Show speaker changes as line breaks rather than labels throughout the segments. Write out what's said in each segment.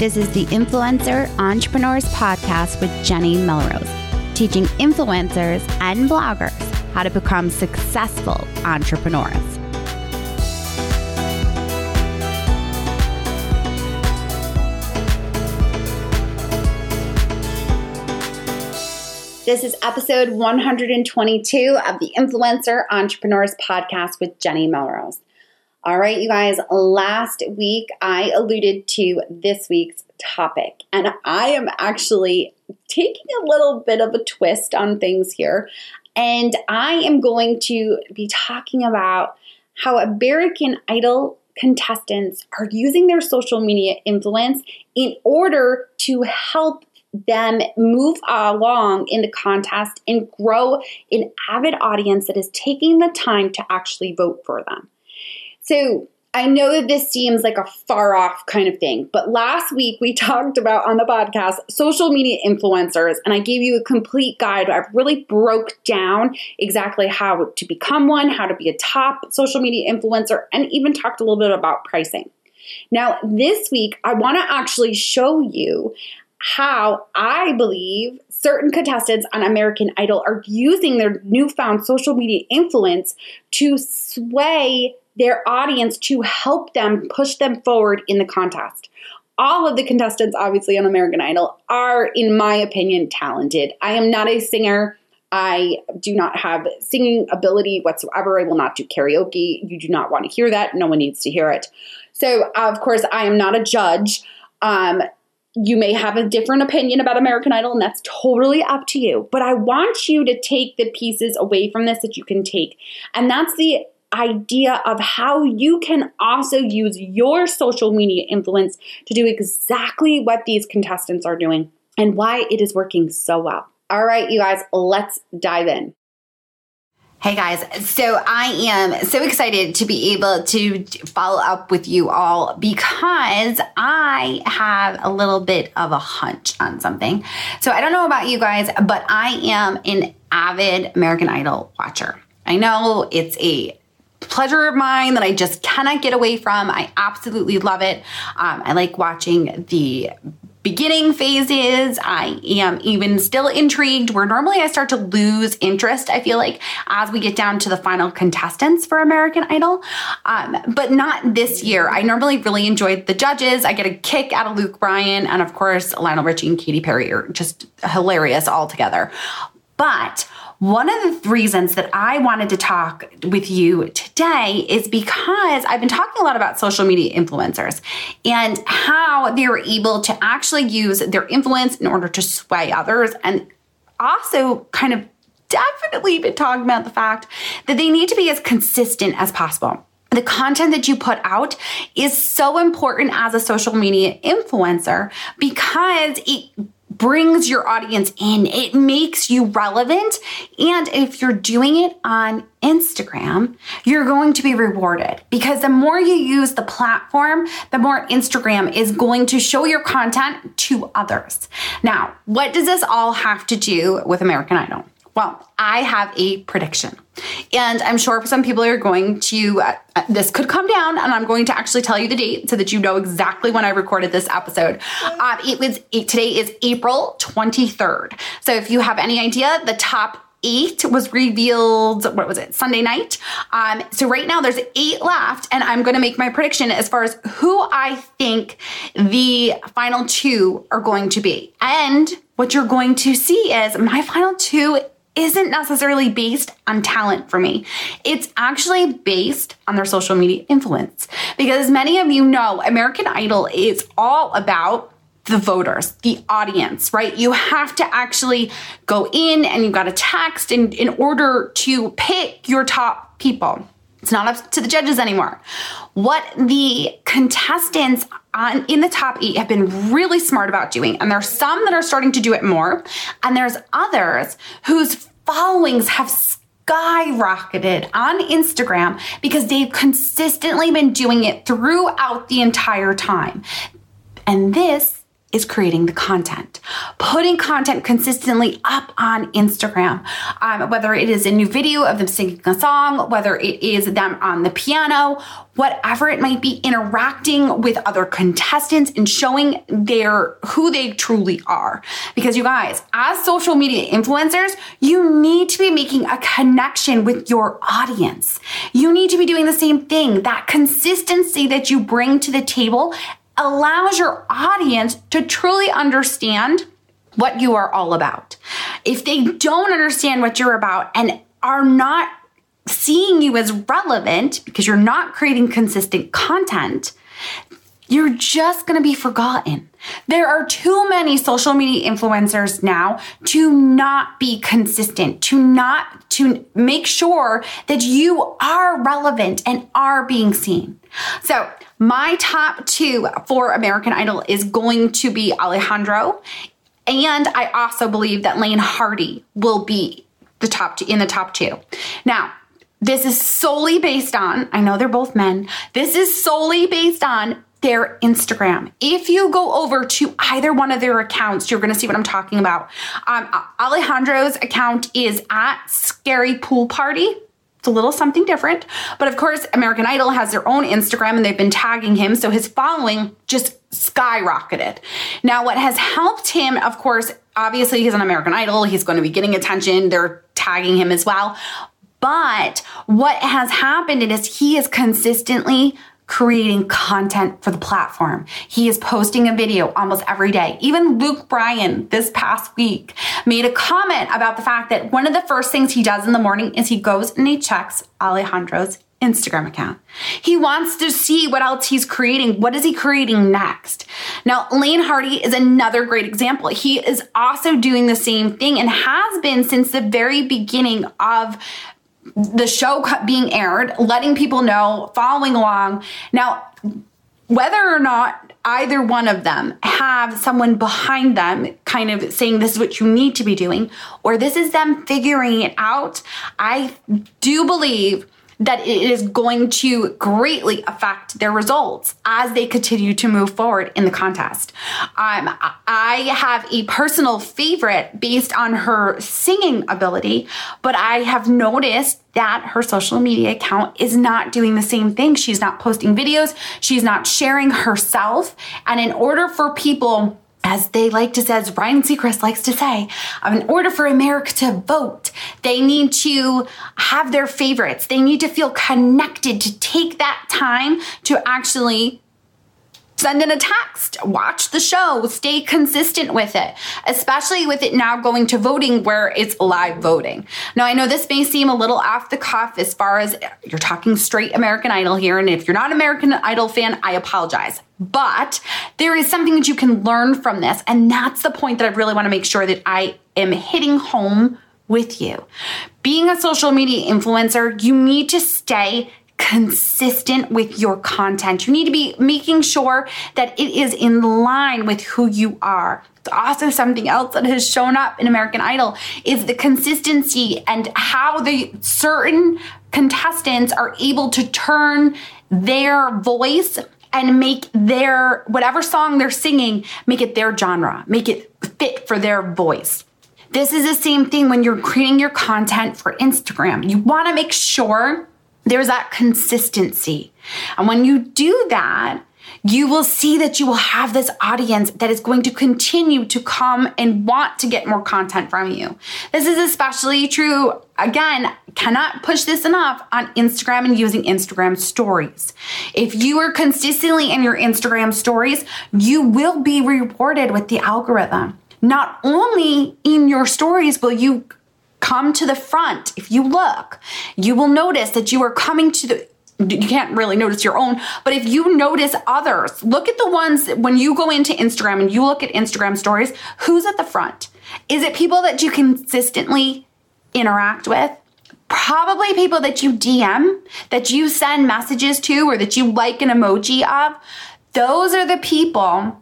This is the Influencer Entrepreneurs Podcast with Jenny Melrose, teaching influencers and bloggers how to become successful entrepreneurs. This is episode 122 of the Influencer Entrepreneurs Podcast with Jenny Melrose. All right, you guys, last week I alluded to this week's topic, and I am actually taking a little bit of a twist on things here. And I am going to be talking about how American Idol contestants are using their social media influence in order to help them move along in the contest and grow an avid audience that is taking the time to actually vote for them. So I know that this seems like a far off kind of thing, but last week we talked about on the podcast social media influencers, and I gave you a complete guide. I really broke down exactly how to become one, how to be a top social media influencer, and even talked a little bit about pricing. Now, this week, I want to actually show you how I believe certain contestants on American Idol are using their newfound social media influence to sway their audience to help them push them forward in the contest. All of the contestants, obviously, on American Idol are, in my opinion, talented. I am not a singer. I do not have singing ability whatsoever. I will not do karaoke. You do not want to hear that. No one needs to hear it. So, of course, I am not a judge. Um, you may have a different opinion about American Idol, and that's totally up to you. But I want you to take the pieces away from this that you can take. And that's the idea of how you can also use your social media influence to do exactly what these contestants are doing and why it is working so well. All right, you guys, let's dive in. Hey guys, so I am so excited to be able to follow up with you all because I have a little bit of a hunch on something. So I don't know about you guys, but I am an avid American Idol watcher. I know it's a pleasure of mine that I just cannot get away from. I absolutely love it. Um, I like watching the beginning phases. I am even still intrigued where normally I start to lose interest, I feel like, as we get down to the final contestants for American Idol. Um, but not this year. I normally really enjoyed the judges. I get a kick out of Luke Bryan. And of course, Lionel Richie and Katy Perry are just hilarious all together. But one of the reasons that I wanted to talk with you today is because I've been talking a lot about social media influencers and how they're able to actually use their influence in order to sway others and also kind of definitely been talking about the fact that they need to be as consistent as possible. The content that you put out is so important as a social media influencer because it brings your audience in. It makes you relevant. And if you're doing it on Instagram, you're going to be rewarded because the more you use the platform, the more Instagram is going to show your content to others. Now, what does this all have to do with American Idol? Well, I have a prediction. And I'm sure some people are going to, uh, uh, this could come down, and I'm going to actually tell you the date so that you know exactly when I recorded this episode. Uh, it was, today is April 23rd. So if you have any idea, the top eight was revealed what was it sunday night um, so right now there's eight left and i'm going to make my prediction as far as who i think the final two are going to be and what you're going to see is my final two isn't necessarily based on talent for me. It's actually based on their social media influence. Because many of you know, American Idol is all about the voters, the audience, right? You have to actually go in and you've got to text in, in order to pick your top people. It's not up to the judges anymore. What the contestants on in the top eight have been really smart about doing, and there's some that are starting to do it more, and there's others whose followings have skyrocketed on Instagram because they've consistently been doing it throughout the entire time. And this is creating the content, putting content consistently up on Instagram, um, whether it is a new video of them singing a song, whether it is them on the piano, whatever it might be, interacting with other contestants and showing their who they truly are. Because you guys, as social media influencers, you need to be making a connection with your audience. You need to be doing the same thing. That consistency that you bring to the table allows your audience to truly understand what you are all about. If they don't understand what you're about and are not seeing you as relevant because you're not creating consistent content, you're just gonna be forgotten. There are too many social media influencers now to not be consistent, to not to make sure that you are relevant and are being seen. So, my top two for American Idol is going to be Alejandro. And I also believe that Laine Hardy will be the top two in the top two. Now, this is solely based on, I know they're both men, this is solely based on their Instagram. If you go over to either one of their accounts, you're going to see what I'm talking about. Um, Alejandro's account is at Scary Pool Party. It's a little something different. But of course, American Idol has their own Instagram and they've been tagging him. So his following just skyrocketed. Now, what has helped him, of course, obviously he's an American Idol. He's going to be getting attention. They're tagging him as well. But what has happened is he is consistently creating content for the platform. He is posting a video almost every day. Even Luke Bryan this past week made a comment about the fact that one of the first things he does in the morning is he goes and he checks Alejandro's Instagram account. He wants to see what else he's creating. What is he creating next? Now, Laine Hardy is another great example. He is also doing the same thing and has been since the very beginning of the show being aired, letting people know, following along. Now, whether or not either one of them have someone behind them kind of saying this is what you need to be doing, or this is them figuring it out, I do believe that it is going to greatly affect their results as they continue to move forward in the contest. Um, I have a personal favorite based on her singing ability, but I have noticed that her social media account is not doing the same thing. She's not posting videos, she's not sharing herself. And in order for people as they like to say, as Ryan Seacrest likes to say, um, in order for America to vote, they need to have their favorites. They need to feel connected to take that time to actually send in a text, watch the show, stay consistent with it, especially with it now going to voting where it's live voting. Now, I know this may seem a little off the cuff as far as you're talking straight American Idol here. And if you're not an American Idol fan, I apologize. But there is something that you can learn from this. And that's the point that I really want to make sure that I am hitting home with you. Being a social media influencer, you need to stay consistent with your content. You need to be making sure that it is in line with who you are. It's also something else that has shown up in American Idol is the consistency and how the certain contestants are able to turn their voice and make their whatever song they're singing, make it their genre, make it fit for their voice. This is the same thing when you're creating your content for Instagram. You want to make sure there's that consistency. And when you do that, you will see that you will have this audience that is going to continue to come and want to get more content from you. This is especially true, again, cannot push this enough on Instagram and using Instagram stories. If you are consistently in your Instagram stories, you will be rewarded with the algorithm. Not only in your stories will you come to the front. If you look, you will notice that you are coming to the you can't really notice your own, but if you notice others, look at the ones when you go into Instagram and you look at Instagram stories, who's at the front? Is it people that you consistently interact with? Probably people that you DM, that you send messages to, or that you like an emoji of. Those are the people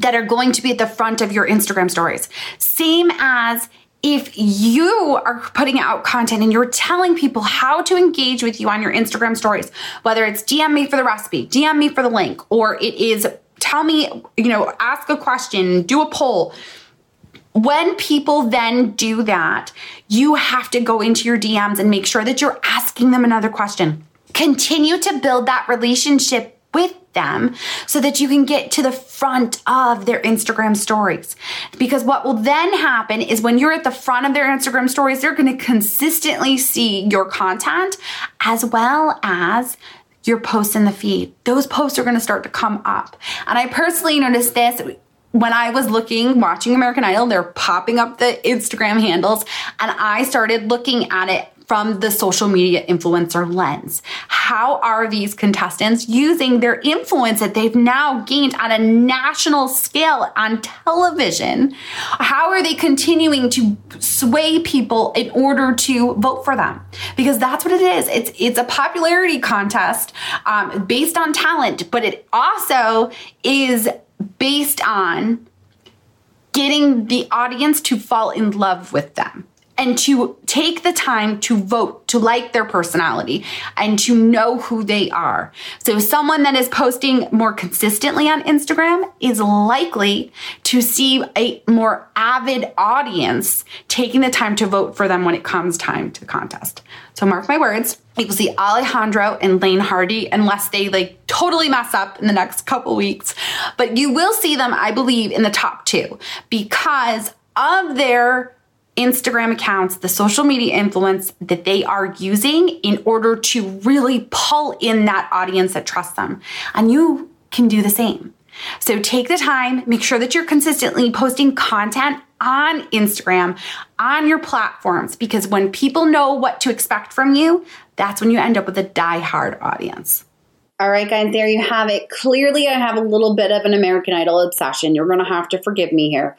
that are going to be at the front of your Instagram stories. Same as if you are putting out content and you're telling people how to engage with you on your Instagram stories, whether it's DM me for the recipe, DM me for the link, or it is tell me, you know, ask a question, do a poll. When people then do that, you have to go into your DMs and make sure that you're asking them another question. Continue to build that relationship with them so that you can get to the front of their Instagram stories. Because what will then happen is when you're at the front of their Instagram stories, they're going to consistently see your content as well as your posts in the feed. Those posts are going to start to come up. And I personally noticed this when I was looking, watching American Idol, they're popping up the Instagram handles, and I started looking at it from the social media influencer lens. How are these contestants using their influence that they've now gained on a national scale on television? How are they continuing to sway people in order to vote for them? Because that's what it is. It's it's a popularity contest um, based on talent, but it also is based on getting the audience to fall in love with them and to take the time to vote, to like their personality, and to know who they are. So, someone that is posting more consistently on Instagram is likely to see a more avid audience taking the time to vote for them when it comes time to contest. So, mark my words, you will see Alejandro and Laine Hardy unless they like totally mess up in the next couple weeks. But you will see them, I believe, in the top two because of their Instagram accounts, the social media influence that they are using in order to really pull in that audience that trusts them. And you can do the same. So take the time, make sure that you're consistently posting content on Instagram, on your platforms, because when people know what to expect from you, that's when you end up with a die-hard audience. All right, guys, there you have it. Clearly, I have a little bit of an American Idol obsession. You're going to have to forgive me here.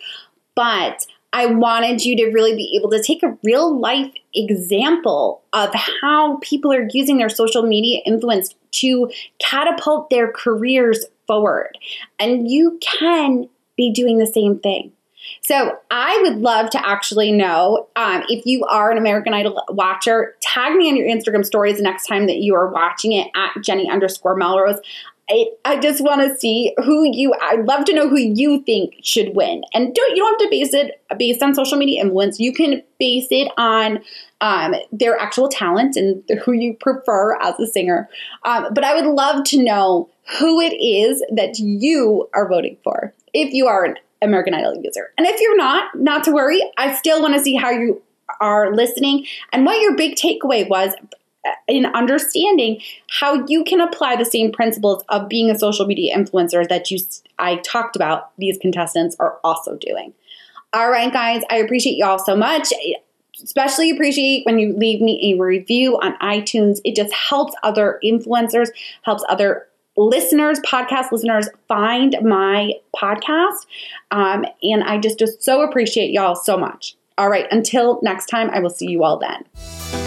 But I wanted you to really be able to take a real life example of how people are using their social media influence to catapult their careers forward. And you can be doing the same thing. So I would love to actually know um, if you are an American Idol watcher, tag me on your Instagram stories the next time that you are watching it at Jenny underscore Melrose. I, I just want to see who you. I'd love to know who you think should win, and don't you don't have to base it based on social media influence. You can base it on um, their actual talent and who you prefer as a singer. Um, but I would love to know who it is that you are voting for if you are an American Idol user, and if you're not, not to worry. I still want to see how you are listening and what your big takeaway was in understanding how you can apply the same principles of being a social media influencer that you I talked about these contestants are also doing. All right guys, I appreciate y'all so much. Especially appreciate when you leave me a review on iTunes. It just helps other influencers, helps other listeners, podcast listeners, find my podcast. Um, and I just, just so appreciate y'all so much. All right, until next time, I will see you all then.